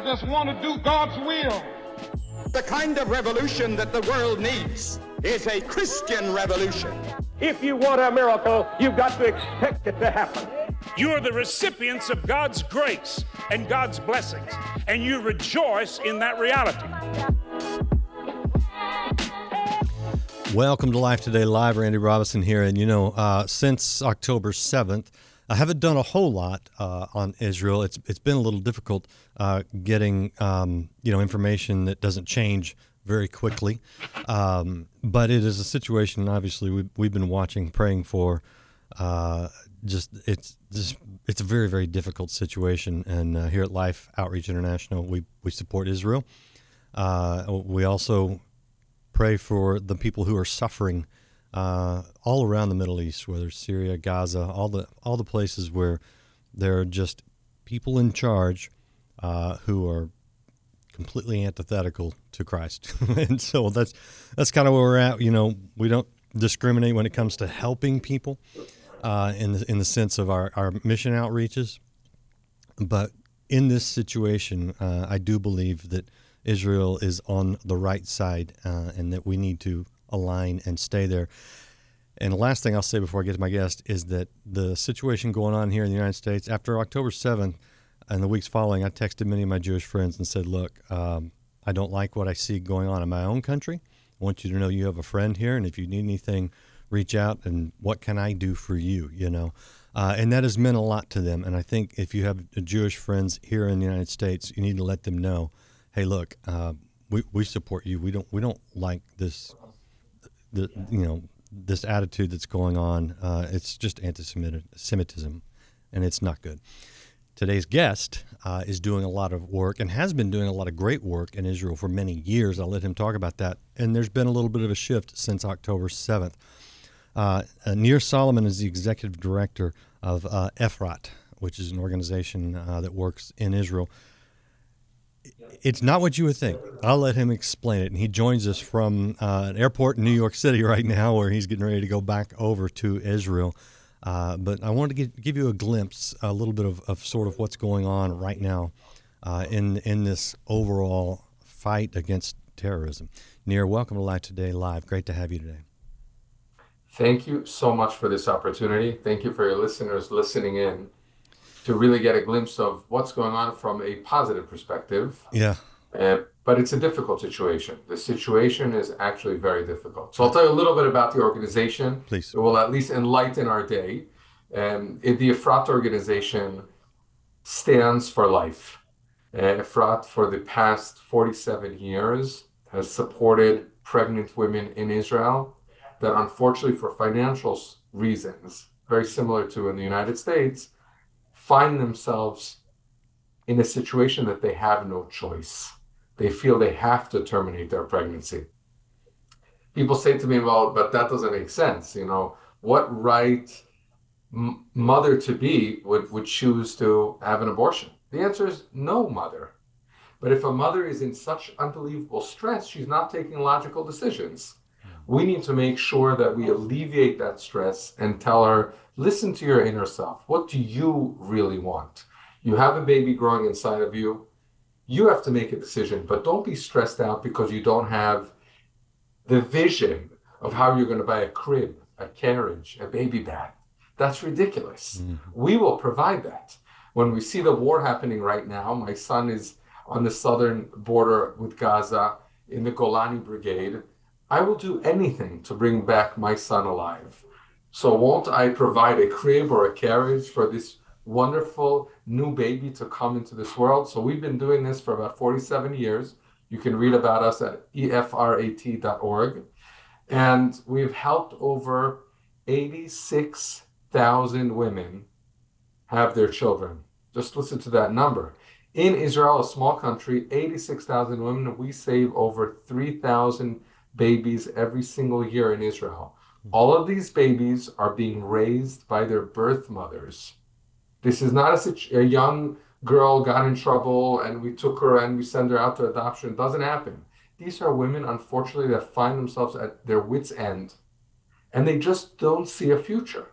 I just want to do God's will. The kind of revolution that the world needs is a Christian revolution. If you want a miracle, you've got to expect it to happen. You are the recipients of God's grace and God's blessings, and you rejoice in that reality. Welcome to Life Today Live. Randy Robison here. And you know, uh, since October 7th, I haven't done a whole lot uh, on Israel. It's it's been a little difficult uh, getting um, you know information that doesn't change very quickly, um, but it is a situation. Obviously, we've, we've been watching, praying for. Uh, just it's just it's a very very difficult situation, and uh, here at Life Outreach International, we we support Israel. Uh, we also pray for the people who are suffering uh, all around the Middle East, whether Syria, Gaza, all the all the places where there are just people in charge uh, who are completely antithetical to Christ, and so that's that's kind of where we're at. You know, we don't discriminate when it comes to helping people uh, in the in the sense of our our mission outreaches, but in this situation, uh, I do believe that Israel is on the right side uh, and that we need to align and stay there. And the last thing I'll say before I get to my guest is that the situation going on here in the United States after October 7th and the weeks following, I texted many of my Jewish friends and said, Look, um, I don't like what I see going on in my own country. I want you to know you have a friend here, and if you need anything, reach out and what can I do for you, you know? Uh, and that has meant a lot to them. And I think if you have Jewish friends here in the United States, you need to let them know hey, look, uh, we, we support you. We don't we don't like this, the you know this attitude that's going on. Uh, it's just anti-Semitism, and it's not good. Today's guest uh, is doing a lot of work and has been doing a lot of great work in Israel for many years. I'll let him talk about that. And there's been a little bit of a shift since October 7th. Uh, uh, Nir Salomon is the executive director of uh, Efrat, which is an organization uh, that works in Israel it's not what you would think. I'll let him explain it. And he joins us from uh, an airport in New York City right now, where he's getting ready to go back over to Israel. Uh, but I wanted to give, give, you a glimpse, a little bit of, of, sort of what's going on right now uh, in in this overall fight against terrorism. Nir, welcome to Life Today Live. Great to have you today. Thank you so much for this opportunity. Thank you for your listeners listening in to really get a glimpse of what's going on from a positive perspective. Yeah. Uh, but it's a difficult situation. The situation is actually very difficult. So I'll tell you a little bit about the organization. Please. It will at least enlighten our day. Um, it, the Efrat organization stands for life. Uh, Efrat, for the past 47 years, has supported pregnant women in Israel that, unfortunately, for financial reasons, very similar to in the United States, find themselves in a situation that they have no choice. They feel they have to terminate their pregnancy. People say to me, well, but that doesn't make sense. You know, what right m- mother to be would, would choose to have an abortion? The answer is no mother. But if a mother is in such unbelievable stress, she's not taking logical decisions. We need to make sure that we alleviate that stress and tell her, listen to your inner self. What do you really want? You have a baby growing inside of you. You have to make a decision, but don't be stressed out because you don't have the vision of how you're going to buy a crib, a carriage, a baby bag. That's ridiculous. Mm-hmm. We will provide that. When we see the war happening right now, my son is on the southern border with Gaza in the Golani Brigade. I will do anything to bring back my son alive. So won't I provide a crib or a carriage for this wonderful new baby to come into this world? So we've been doing this for about 47 years. You can read about us at efrat.org. And we've helped over 86,000 women have their children. Just listen to that number. In Israel, a small country, 86,000 women, we save over 3,000 babies every single year in Israel. Hmm. All of these babies are being raised by their birth mothers. This is not a, a young girl got in trouble and we took her and we send her out to adoption. It doesn't happen. These are women, unfortunately, that find themselves at their wits' end and they just don't see a future.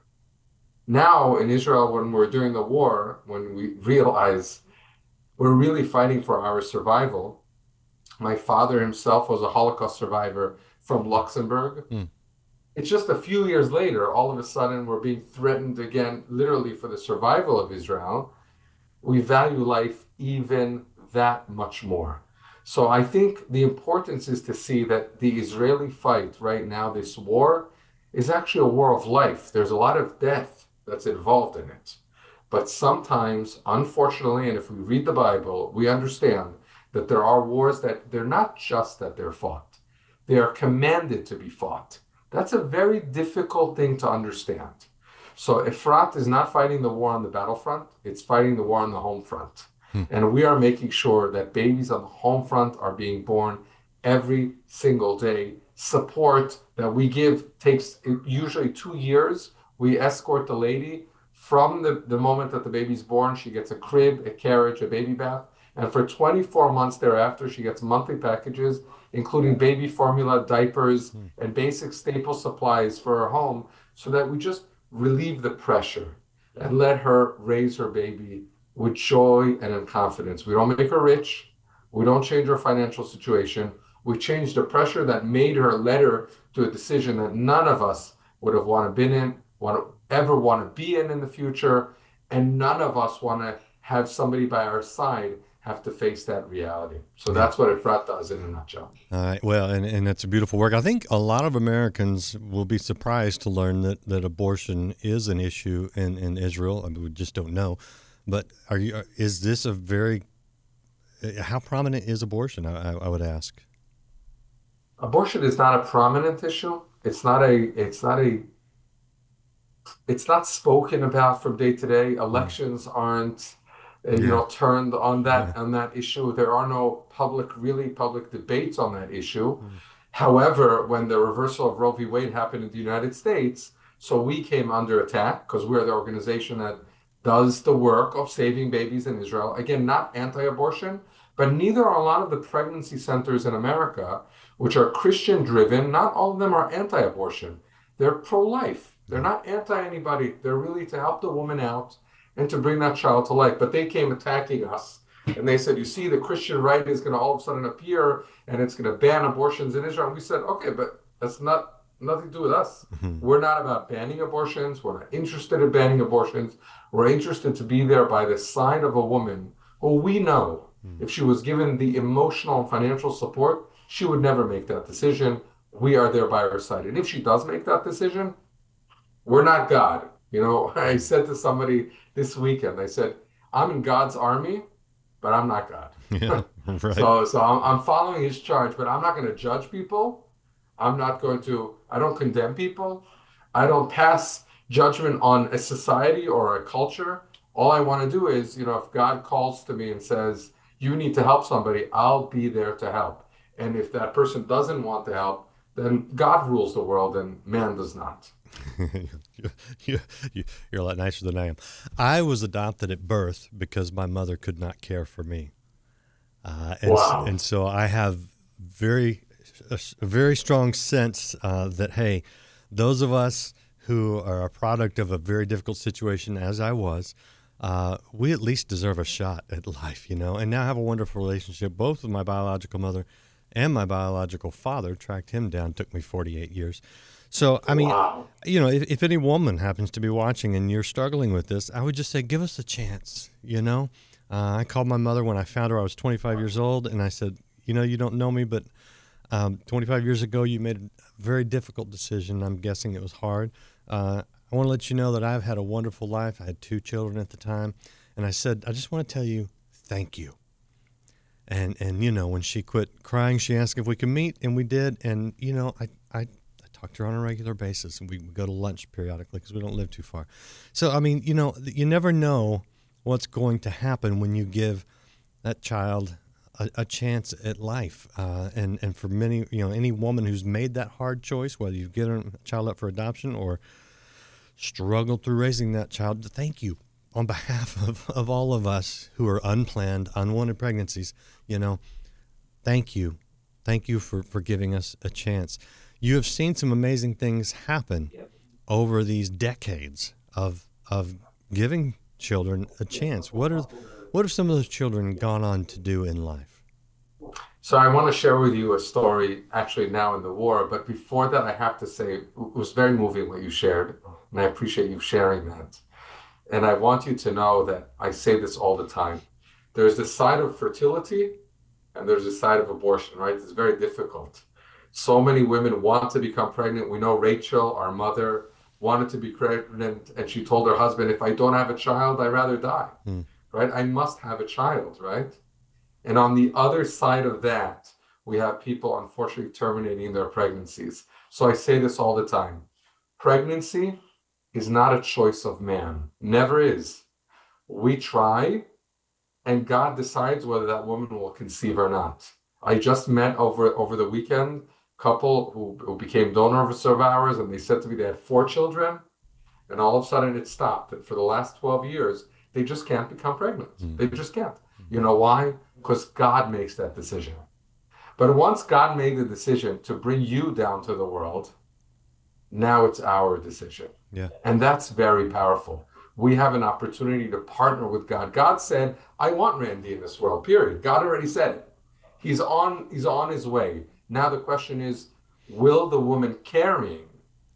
Now in Israel, when we're during the war, when we realize we're really fighting for our survival. My father himself was a Holocaust survivor from Luxembourg. Mm. It's just a few years later, all of a sudden, we're being threatened again, literally for the survival of Israel. We value life even that much more. So I think the importance is to see that the Israeli fight right now, this war, is actually a war of life. There's a lot of death that's involved in it. But sometimes, unfortunately, and if we read the Bible, we understand that there are wars that they're not just that they're fought, they are commanded to be fought. That's a very difficult thing to understand. So Efrat is not fighting the war on the battlefront, it's fighting the war on the home front. Hmm. And we are making sure that babies on the home front are being born every single day. Support that we give takes usually two years. We escort the lady from the, the moment that the baby's born. She gets a crib, a carriage, a baby bath. And for 24 months thereafter, she gets monthly packages, including baby formula, diapers, mm. and basic staple supplies for her home, so that we just relieve the pressure and let her raise her baby with joy and in confidence. We don't make her rich. We don't change her financial situation. We change the pressure that made her led her to a decision that none of us would have wanted been in, want to ever want to be in in the future, and none of us want to have somebody by our side have to face that reality. So that's what Efrat does in a nutshell. All right. Well, and, and it's a beautiful work. I think a lot of Americans will be surprised to learn that, that abortion is an issue in, in Israel. I mean, we just don't know. But are you? Uh, is this a very? Uh, how prominent is abortion? I, I would ask. Abortion is not a prominent issue. It's not a. It's not a. It's not spoken about from day to day. Mm. Elections aren't you know turned on that on that issue. There are no public really public debates on that issue. Mm. however when the reversal of roe v. Wade happened in the united states so we came under attack because we're the organization that does the work of saving babies in israel. Again not anti-abortion but neither are a lot of the pregnancy centers in america which are christian driven not all of them are anti-abortion. They're pro-life. They're not anti anybody. They're really to help the woman out and to bring that child to life. But they came attacking us. And they said, you see, the Christian right is going to all of a sudden appear and it's going to ban abortions in Israel. And we said, okay, but that's not nothing to do with us. Mm-hmm. We're not about banning abortions. We're not interested in banning abortions. We're interested to be there by the side of a woman who we know mm-hmm. if she was given the emotional and financial support, she would never make that decision. We are there by her side. And if she does make that decision, we're not God. You know, I said to somebody this weekend. I said, I'm in God's army, but I'm not God. Yeah, right. so so I'm, I'm following his charge, but I'm not going to judge people. I'm not going to, I don't condemn people. I don't pass judgment on a society or a culture. All I want to do is, you know, if God calls to me and says, you need to help somebody, I'll be there to help. And if that person doesn't want to help, then God rules the world and man does not. you, you, you're a lot nicer than I am. I was adopted at birth because my mother could not care for me, uh, and wow. and so I have very a, a very strong sense uh, that hey, those of us who are a product of a very difficult situation, as I was. Uh, we at least deserve a shot at life, you know. And now I have a wonderful relationship both with my biological mother and my biological father. Tracked him down, took me 48 years. So, I mean, wow. you know, if, if any woman happens to be watching and you're struggling with this, I would just say, give us a chance, you know? Uh, I called my mother when I found her. I was 25 years old, and I said, you know, you don't know me, but um, 25 years ago, you made a very difficult decision. I'm guessing it was hard. Uh, I want to let you know that I've had a wonderful life. I had two children at the time. And I said, I just want to tell you, thank you. And, and you know, when she quit crying, she asked if we could meet, and we did. And, you know, I, I talk to her on a regular basis, and we go to lunch periodically because we don't live too far. So, I mean, you know, you never know what's going to happen when you give that child a, a chance at life. Uh, and and for many, you know, any woman who's made that hard choice, whether you've given a child up for adoption or struggled through raising that child, thank you on behalf of, of all of us who are unplanned, unwanted pregnancies. You know, thank you. Thank you for, for giving us a chance you have seen some amazing things happen yep. over these decades of of giving children a chance. What are what have some of those children gone on to do in life? So I want to share with you a story actually now in the war, but before that I have to say it was very moving what you shared, and I appreciate you sharing that. And I want you to know that I say this all the time. There's the side of fertility and there's the side of abortion, right? It's very difficult. So many women want to become pregnant. We know Rachel, our mother, wanted to be pregnant and she told her husband, if I don't have a child, I'd rather die, mm. right? I must have a child, right? And on the other side of that, we have people unfortunately terminating their pregnancies. So I say this all the time pregnancy is not a choice of man, never is. We try, and God decides whether that woman will conceive or not. I just met over over the weekend couple who, who became donor of survivors, and they said to me they had four children, and all of a sudden it stopped. And for the last 12 years, they just can't become pregnant. Mm. They just can't. You know why? Because God makes that decision. But once God made the decision to bring you down to the world, now it's our decision. Yeah. And that's very powerful. We have an opportunity to partner with God. God said, I want Randy in this world, period. God already said it. He's on, he's on his way. Now the question is, will the woman carrying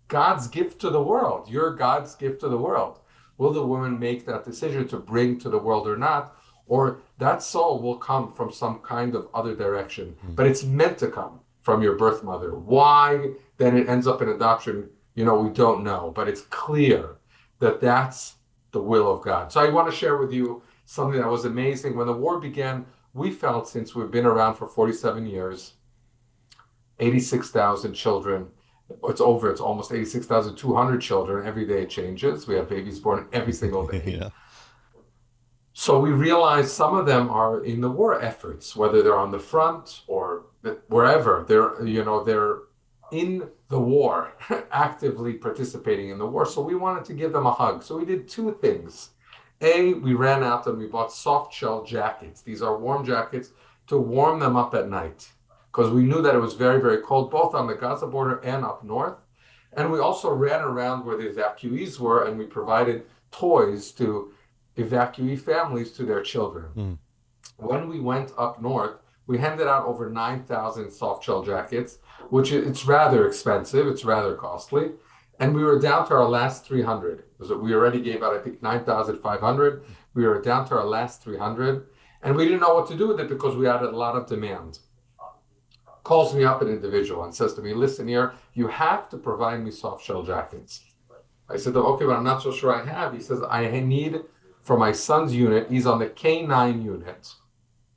God's gift to the world, your God's gift to the world, will the woman make that decision to bring to the world or not? Or that soul will come from some kind of other direction, mm-hmm. but it's meant to come from your birth mother. Why then it ends up in adoption, you know, we don't know, but it's clear that that's the will of God. So I want to share with you something that was amazing. When the war began, we felt since we've been around for 47 years, 86,000 children. It's over. It's almost 86,200 children. Every day it changes. We have babies born every single day. yeah. So we realize some of them are in the war efforts, whether they're on the front or wherever. They're, you know, they're in the war, actively participating in the war. So we wanted to give them a hug. So we did two things. A, we ran out and we bought soft shell jackets. These are warm jackets to warm them up at night because we knew that it was very, very cold, both on the Gaza border and up north. And we also ran around where the evacuees were and we provided toys to evacuee families to their children. Mm. When we went up north, we handed out over 9,000 soft shell jackets, which it's rather expensive, it's rather costly. And we were down to our last 300. We already gave out, I think, 9,500. We were down to our last 300. And we didn't know what to do with it because we had a lot of demand calls me up an individual and says to me, listen here, you have to provide me soft shell jackets. I said, okay, but I'm not so sure I have. He says, I need for my son's unit, he's on the K9 unit,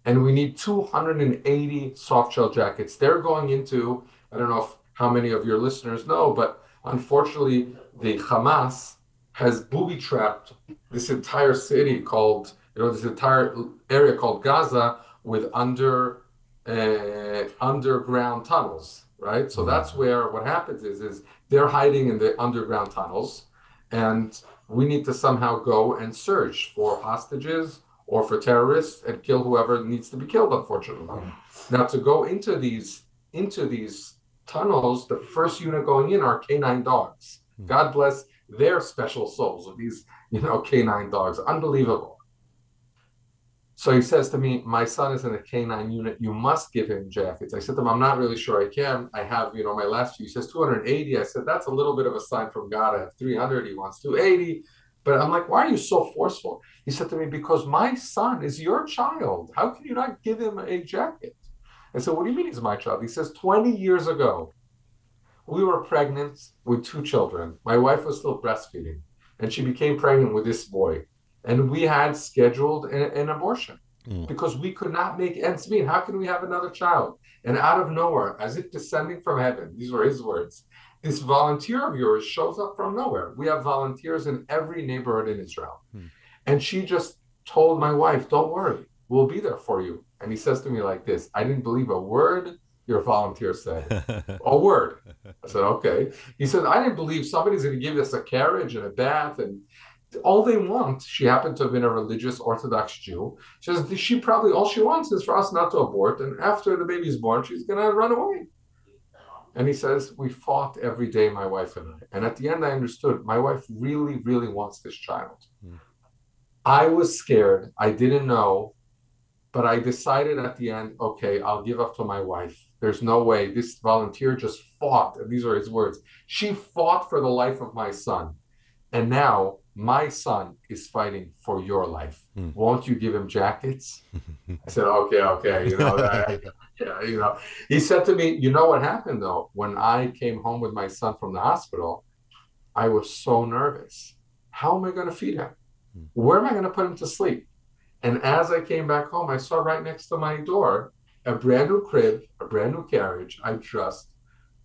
and we need 280 soft shell jackets. They're going into, I don't know if, how many of your listeners know, but unfortunately, the Hamas has booby trapped this entire city called, you know, this entire area called Gaza with under uh, underground tunnels, right? So that's mm. where what happens is is they're hiding in the underground tunnels, and we need to somehow go and search for hostages or for terrorists and kill whoever needs to be killed. Unfortunately, mm. now to go into these into these tunnels, the first unit going in are canine dogs. Mm. God bless their special souls of these you know canine dogs. Unbelievable. So he says to me, My son is in a K9 unit. You must give him jackets. I said to him, I'm not really sure I can. I have, you know, my last few. He says 280. I said, That's a little bit of a sign from God. I have 300. He wants 280. But I'm like, Why are you so forceful? He said to me, Because my son is your child. How can you not give him a jacket? I said, What do you mean he's my child? He says, 20 years ago, we were pregnant with two children. My wife was still breastfeeding, and she became pregnant with this boy and we had scheduled a, an abortion mm. because we could not make ends meet. How can we have another child? And out of nowhere, as if descending from heaven, these were his words. This volunteer of yours shows up from nowhere. We have volunteers in every neighborhood in Israel. Mm. And she just told my wife, Don't worry, we'll be there for you. And he says to me like this I didn't believe a word your volunteer said. a word. I said, Okay. He said, I didn't believe somebody's going to give us a carriage and a bath and all they want, she happened to have been a religious Orthodox Jew. She says she probably all she wants is for us not to abort, and after the baby's born, she's gonna run away. And he says, We fought every day, my wife and I. And at the end, I understood my wife really, really wants this child. Mm. I was scared. I didn't know, but I decided at the end, okay, I'll give up to my wife. There's no way. This volunteer just fought. These are his words. She fought for the life of my son. And now my son is fighting for your life. Hmm. Won't you give him jackets? I said, okay, okay. You know, I, yeah, you know. He said to me, you know what happened though? When I came home with my son from the hospital, I was so nervous. How am I going to feed him? Where am I going to put him to sleep? And as I came back home, I saw right next to my door a brand new crib, a brand new carriage. I just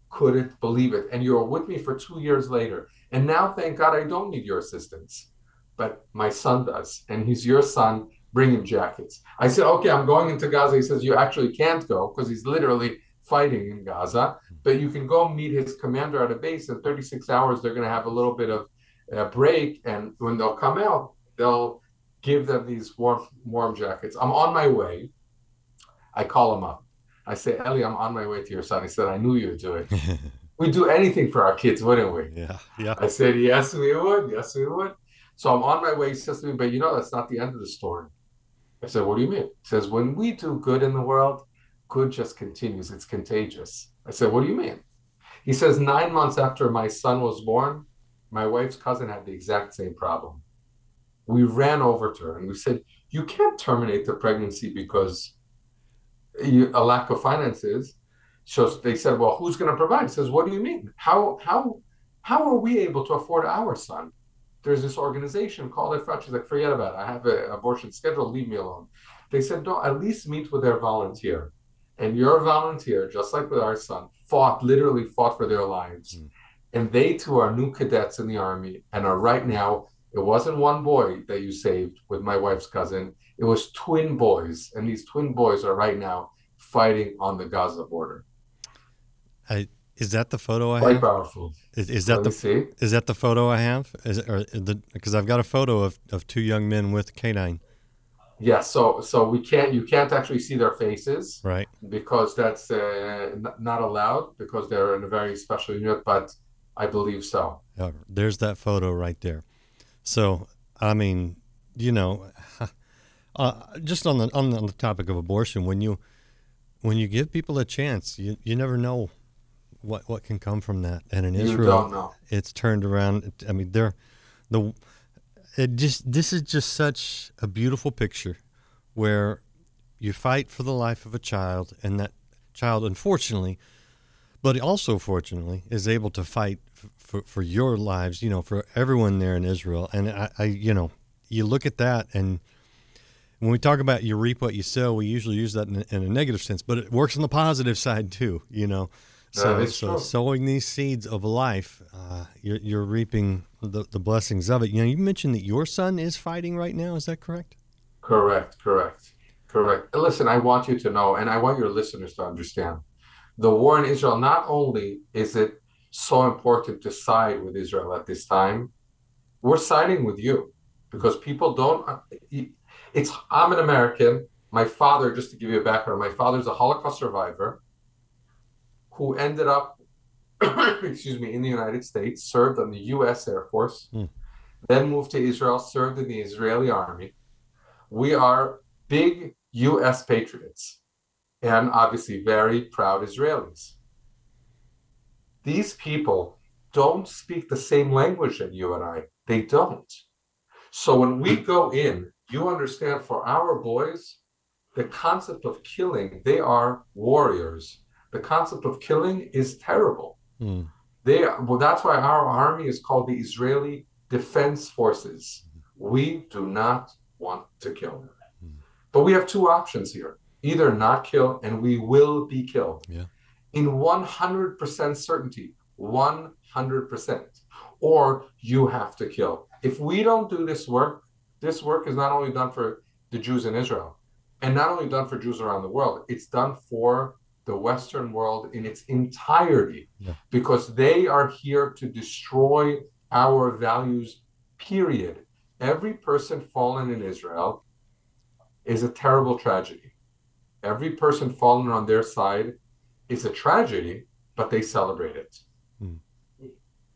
couldn't believe it. And you're with me for two years later. And now, thank God, I don't need your assistance. But my son does. And he's your son. Bring him jackets. I said, okay, I'm going into Gaza. He says, you actually can't go because he's literally fighting in Gaza. But you can go meet his commander at a base. In 36 hours, they're going to have a little bit of a break. And when they'll come out, they'll give them these warm, warm jackets. I'm on my way. I call him up. I say, Ellie, I'm on my way to your son. He said, I knew you'd do it. We'd do anything for our kids, wouldn't we? Yeah, yeah. I said, Yes, we would. Yes, we would. So I'm on my way. He says to me, But you know, that's not the end of the story. I said, What do you mean? He says, When we do good in the world, good just continues. It's contagious. I said, What do you mean? He says, Nine months after my son was born, my wife's cousin had the exact same problem. We ran over to her and we said, You can't terminate the pregnancy because you, a lack of finances. So they said, "Well, who's going to provide?" He says, "What do you mean? How how how are we able to afford our son?" There's this organization called Efrat. She's like, "Forget about it. I have an abortion schedule. Leave me alone." They said, "No, at least meet with their volunteer." And your volunteer, just like with our son, fought literally fought for their lives. Mm. And they too are new cadets in the army and are right now. It wasn't one boy that you saved with my wife's cousin. It was twin boys, and these twin boys are right now fighting on the Gaza border. I, is that the photo I Quite have? powerful. Is, is that Let the see. is that the photo I have? Is it, or the because I've got a photo of, of two young men with canine, Yeah, so so we can't you can't actually see their faces right? because that's uh, n- not allowed because they're in a very special unit, but I believe so. Yeah, there's that photo right there. So I mean, you know, uh, just on the, on the on the topic of abortion, when you when you give people a chance, you you never know what what can come from that. And in You Israel, it's turned around. I mean, they're the it just this is just such a beautiful picture where you fight for the life of a child, and that child, unfortunately, but also fortunately, is able to fight for for your lives. You know, for everyone there in Israel. And I, I you know, you look at that and. When we talk about you reap what you sow, we usually use that in a, in a negative sense, but it works on the positive side too. You know, so, so sowing these seeds of life, uh, you're, you're reaping the, the blessings of it. You know, you mentioned that your son is fighting right now. Is that correct? Correct, correct, correct. Listen, I want you to know, and I want your listeners to understand the war in Israel. Not only is it so important to side with Israel at this time, we're siding with you because people don't. It's I'm an American. My father, just to give you a background, my father's a Holocaust survivor who ended up, excuse me, in the United States, served on the U.S. Air Force, Hmm. then moved to Israel, served in the Israeli army we are big US patriots and obviously very proud Israelis. These people don't speak the same language that you and I. They don't. So when we go in, you understand for our boys, the concept of killing, they are warriors. The concept of killing is terrible. Hmm. They well, that's why our army is called the Israeli Defense Forces. We do not want to kill. But we have two options here. Either not kill and we will be killed. Yeah. In 100% certainty, 100%. Or you have to kill. If we don't do this work, this work is not only done for the Jews in Israel and not only done for Jews around the world, it's done for the Western world in its entirety Yeah. because they are here to destroy our values, period. Every person fallen in Israel is a terrible tragedy. Every person fallen on their side is a tragedy, but they celebrate it. Hmm.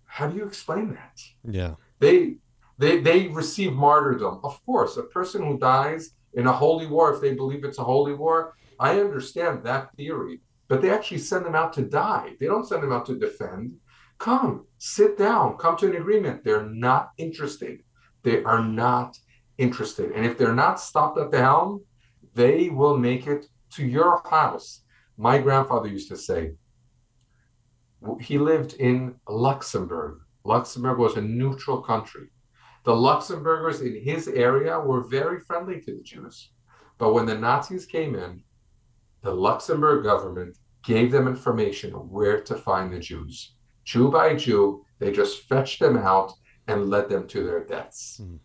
How do you explain that? Yeah. They They they receive martyrdom. Of course, a person who dies in a holy war, if they believe it's a holy war, I understand that theory. But they actually send them out to die. They don't send them out to defend. Come, sit down, come to an agreement. They're not interested. They are not interested. And if they're not stopped at the helm, they will make it to your house. My grandfather used to say, he lived in Luxembourg. Luxembourg was a neutral country. The Luxembourgers in his area were very friendly to the Jews. But when the Nazis came in, the Luxembourg government gave them information of where to find the Jews. Jew by Jew, they just fetched them out and led them to their deaths. Mm.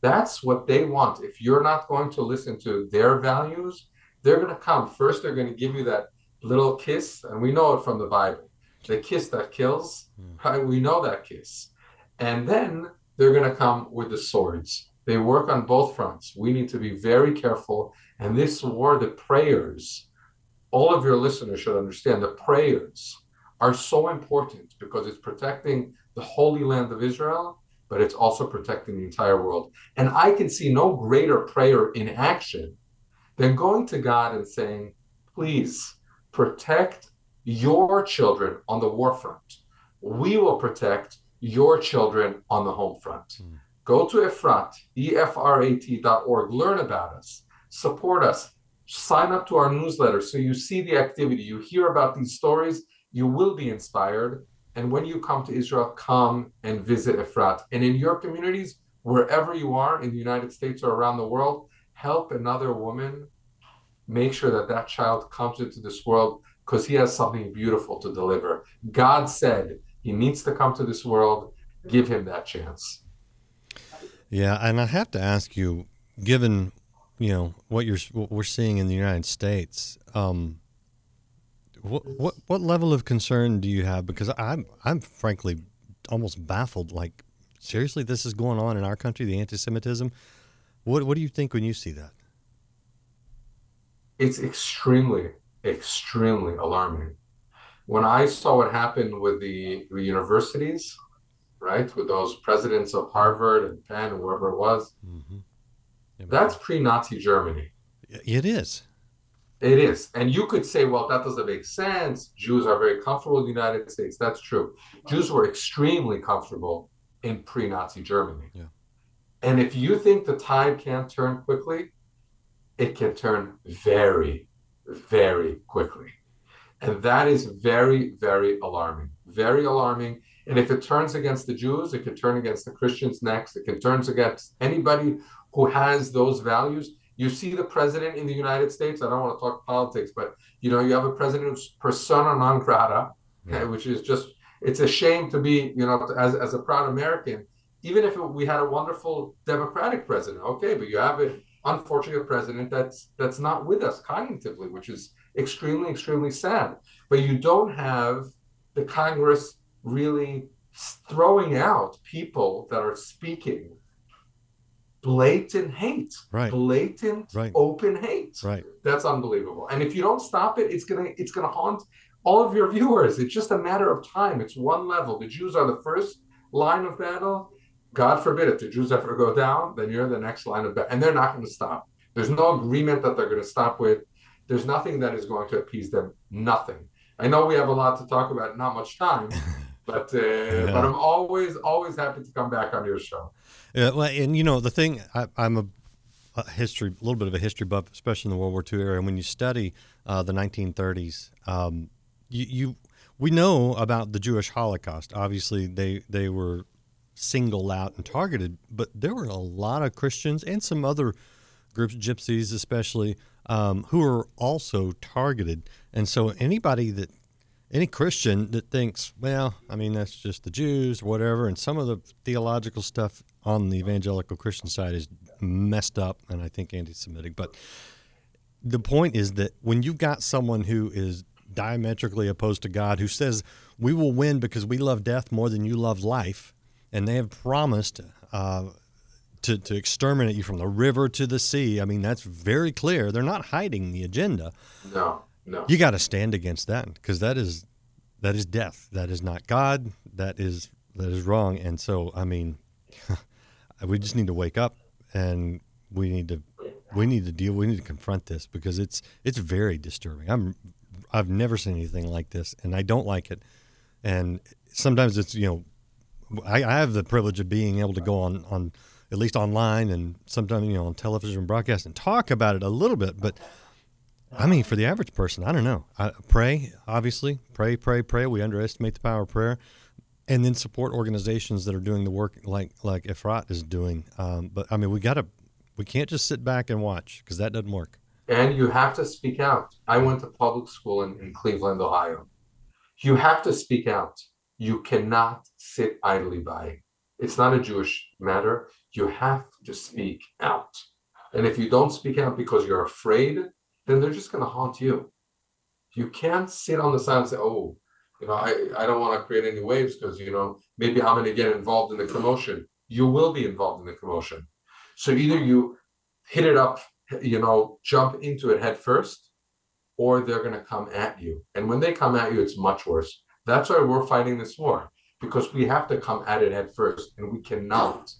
That's what they want. If you're not going to listen to their values, they're going to come. First, they're going to give you that little kiss, and we know it from the Bible the kiss that kills, mm. right? We know that kiss. And then they're going to come with the swords. They work on both fronts. We need to be very careful. And this war, the prayers, all of your listeners should understand the prayers are so important because it's protecting the holy land of Israel but it's also protecting the entire world. And I can see no greater prayer in action than going to God and saying, please protect your children on the war front. We will protect your children on the home front. Mm. Go to Efrat, E-F-R-A-T dot org, learn about us, support us, sign up to our newsletter so you see the activity, you hear about these stories, you will be inspired, and when you come to Israel, come and visit Efrat. And in your communities, wherever you are in the United States or around the world, help another woman make sure that that child comes into this world because he has something beautiful to deliver. God said he needs to come to this world. Give him that chance. Yeah, and I have to ask you, given you know what you're what we're seeing in the United States, um, what what what level of concern do you have? Because I'm I'm frankly almost baffled. Like seriously, this is going on in our country. The anti-Semitism. What what do you think when you see that? It's extremely extremely alarming. When I saw what happened with the, the universities, right, with those presidents of Harvard and Penn and wherever it was, mm-hmm. That's pre-Nazi Germany. It is. It is. And you could say, well, that doesn't make sense. Jews are very comfortable in the United States. That's true. Jews were extremely comfortable in pre Nazi Germany. Yeah. And if you think the tide can't turn quickly, it can turn very, very quickly. And that is very, very alarming. Very alarming. And if it turns against the Jews, it can turn against the Christians next. It can turn against anybody who has those values you see the president in the United States. I don't want to talk politics, but you know, you have a president who's persona non grata, yeah. Eh, which is just it's a shame to be, you know, as, as a proud American, even if we had a wonderful Democratic president, okay, but you have an unfortunate president that's that's not with us cognitively, which is extremely, extremely sad. But you don't have the Congress really throwing out people that are speaking blatant hate right. blatant right. open hate. Right. That's unbelievable. And if you don't stop it it's gonna it's gonna haunt all of your viewers. It's just a matter of time. It's one level. The jews are the first line of battle. God forbid if the jews ever go down then you're the next line of battle and they're not going to stop. There's no agreement that they're going to stop with. There's nothing that is going to appease them. Nothing. I know we have a lot to talk about not much time but uh, yeah. but i'm always always happy to come back on your show yeah, well, and you know the thing, I, am a, a, history, a little bit of a history buff, especially in the World War II era. And when you study uh, the 1930s, um, you, you, we know about the Jewish Holocaust. Obviously, they they were singled out and targeted, but there were a lot of Christians and some other groups, gypsies especially, um, who were also targeted. And so anybody that any Christian that thinks, well, I mean, that's just the Jews or whatever, and some of the theological stuff on the evangelical Christian side is messed up and I think anti Semitic. But the point is that when you've got someone who is diametrically opposed to God, who says, we will win because we love death more than you love life, and they have promised uh, to, to exterminate you from the river to the sea. I mean, that's very clear. They're not hiding the agenda. No. No. You got to stand against that because that is that is death. That is not God. That is that is wrong. And so, I mean, we just need to wake up and we need to we need to deal we need to confront this because it's it's very disturbing i'm i've never seen anything like this and i don't like it and sometimes it's you know i, I have the privilege of being able to go on on at least online and sometimes you know on television broadcast and talk about it a little bit but i mean for the average person i don't know I, pray obviously pray pray pray we underestimate the power of prayer and then support organizations that are doing the work like like Efrat is doing. Um, but I mean, we got to we can't just sit back and watch because that doesn't work. And you have to speak out. I went to public school in, in Cleveland, Ohio. You have to speak out. You cannot sit idly by. It's not a Jewish matter. You have to speak out. And if you don't speak out because you're afraid, then they're just going to haunt you. You can't sit on the side and say, oh, you know, I, I don't want to create any waves because, you know, maybe I'm going to get involved in the commotion. You will be involved in the commotion. So either you hit it up, you know, jump into it head first, or they're going to come at you. And when they come at you, it's much worse. That's why we're fighting this war because we have to come at it head first, and we cannot,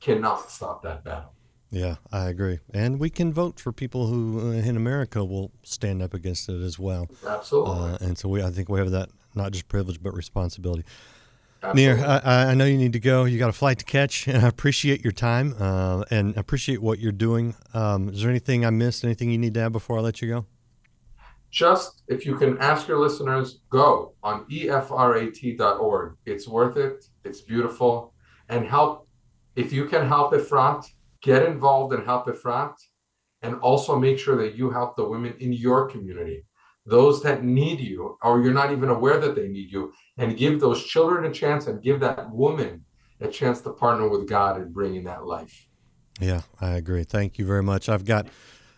cannot stop that battle. Yeah, I agree. And we can vote for people who uh, in America will stand up against it as well. Absolutely. Uh, and so we, I think we have that not just privilege but responsibility. Nir, I, I, know you need to go. You got a flight to catch, and I appreciate your time uh, and appreciate what you're doing. Um, is there anything I missed? Anything you need to add before I let you go? Just if you can ask your listeners, go on efrat.org. It's worth it. It's beautiful, and help. If you can help Efrat, get involved and help Efrat, and also make sure that you help the women in your community those that need you, or you're not even aware that they need you, and give those children a chance and give that woman a chance to partner with God in bringing that life. Yeah, I agree. Thank you very much. I've got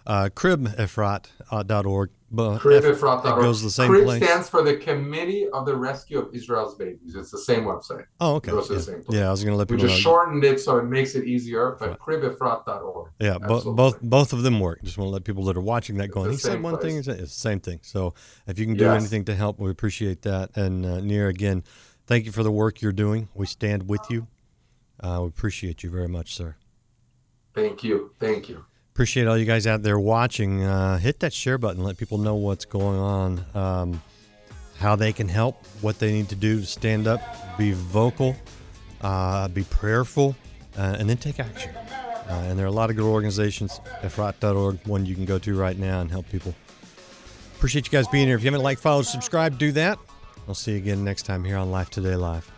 uh, cribefrat.org. Cribefrat.org. It goes the same Crib place. stands for the Committee of the Rescue of Israel's Babies. It's the same website. Oh, okay. Yeah. yeah. I was going to let people We just know. shortened it so it makes it easier, but right. cribefrat.org. Yeah, bo- both both of them work. Just want to let people that are watching that going, he said one place. thing, it's the same thing. So if you can do yes. anything to help, we appreciate that. And uh, Nir, again, thank you for the work you're doing. We stand with you. Uh, we appreciate you very much, sir. Thank you. Thank you. Appreciate all you guys out there watching. Uh, hit that share button. Let people know what's going on, um, how they can help, what they need to do to stand up, be vocal, uh, be prayerful, uh, and then take action. Uh, and there are a lot of good organizations, efrat.org, one you can go to right now and help people. Appreciate you guys being here. If you haven't liked, followed, subscribed, do that. I'll see you again next time here on Life Today Live.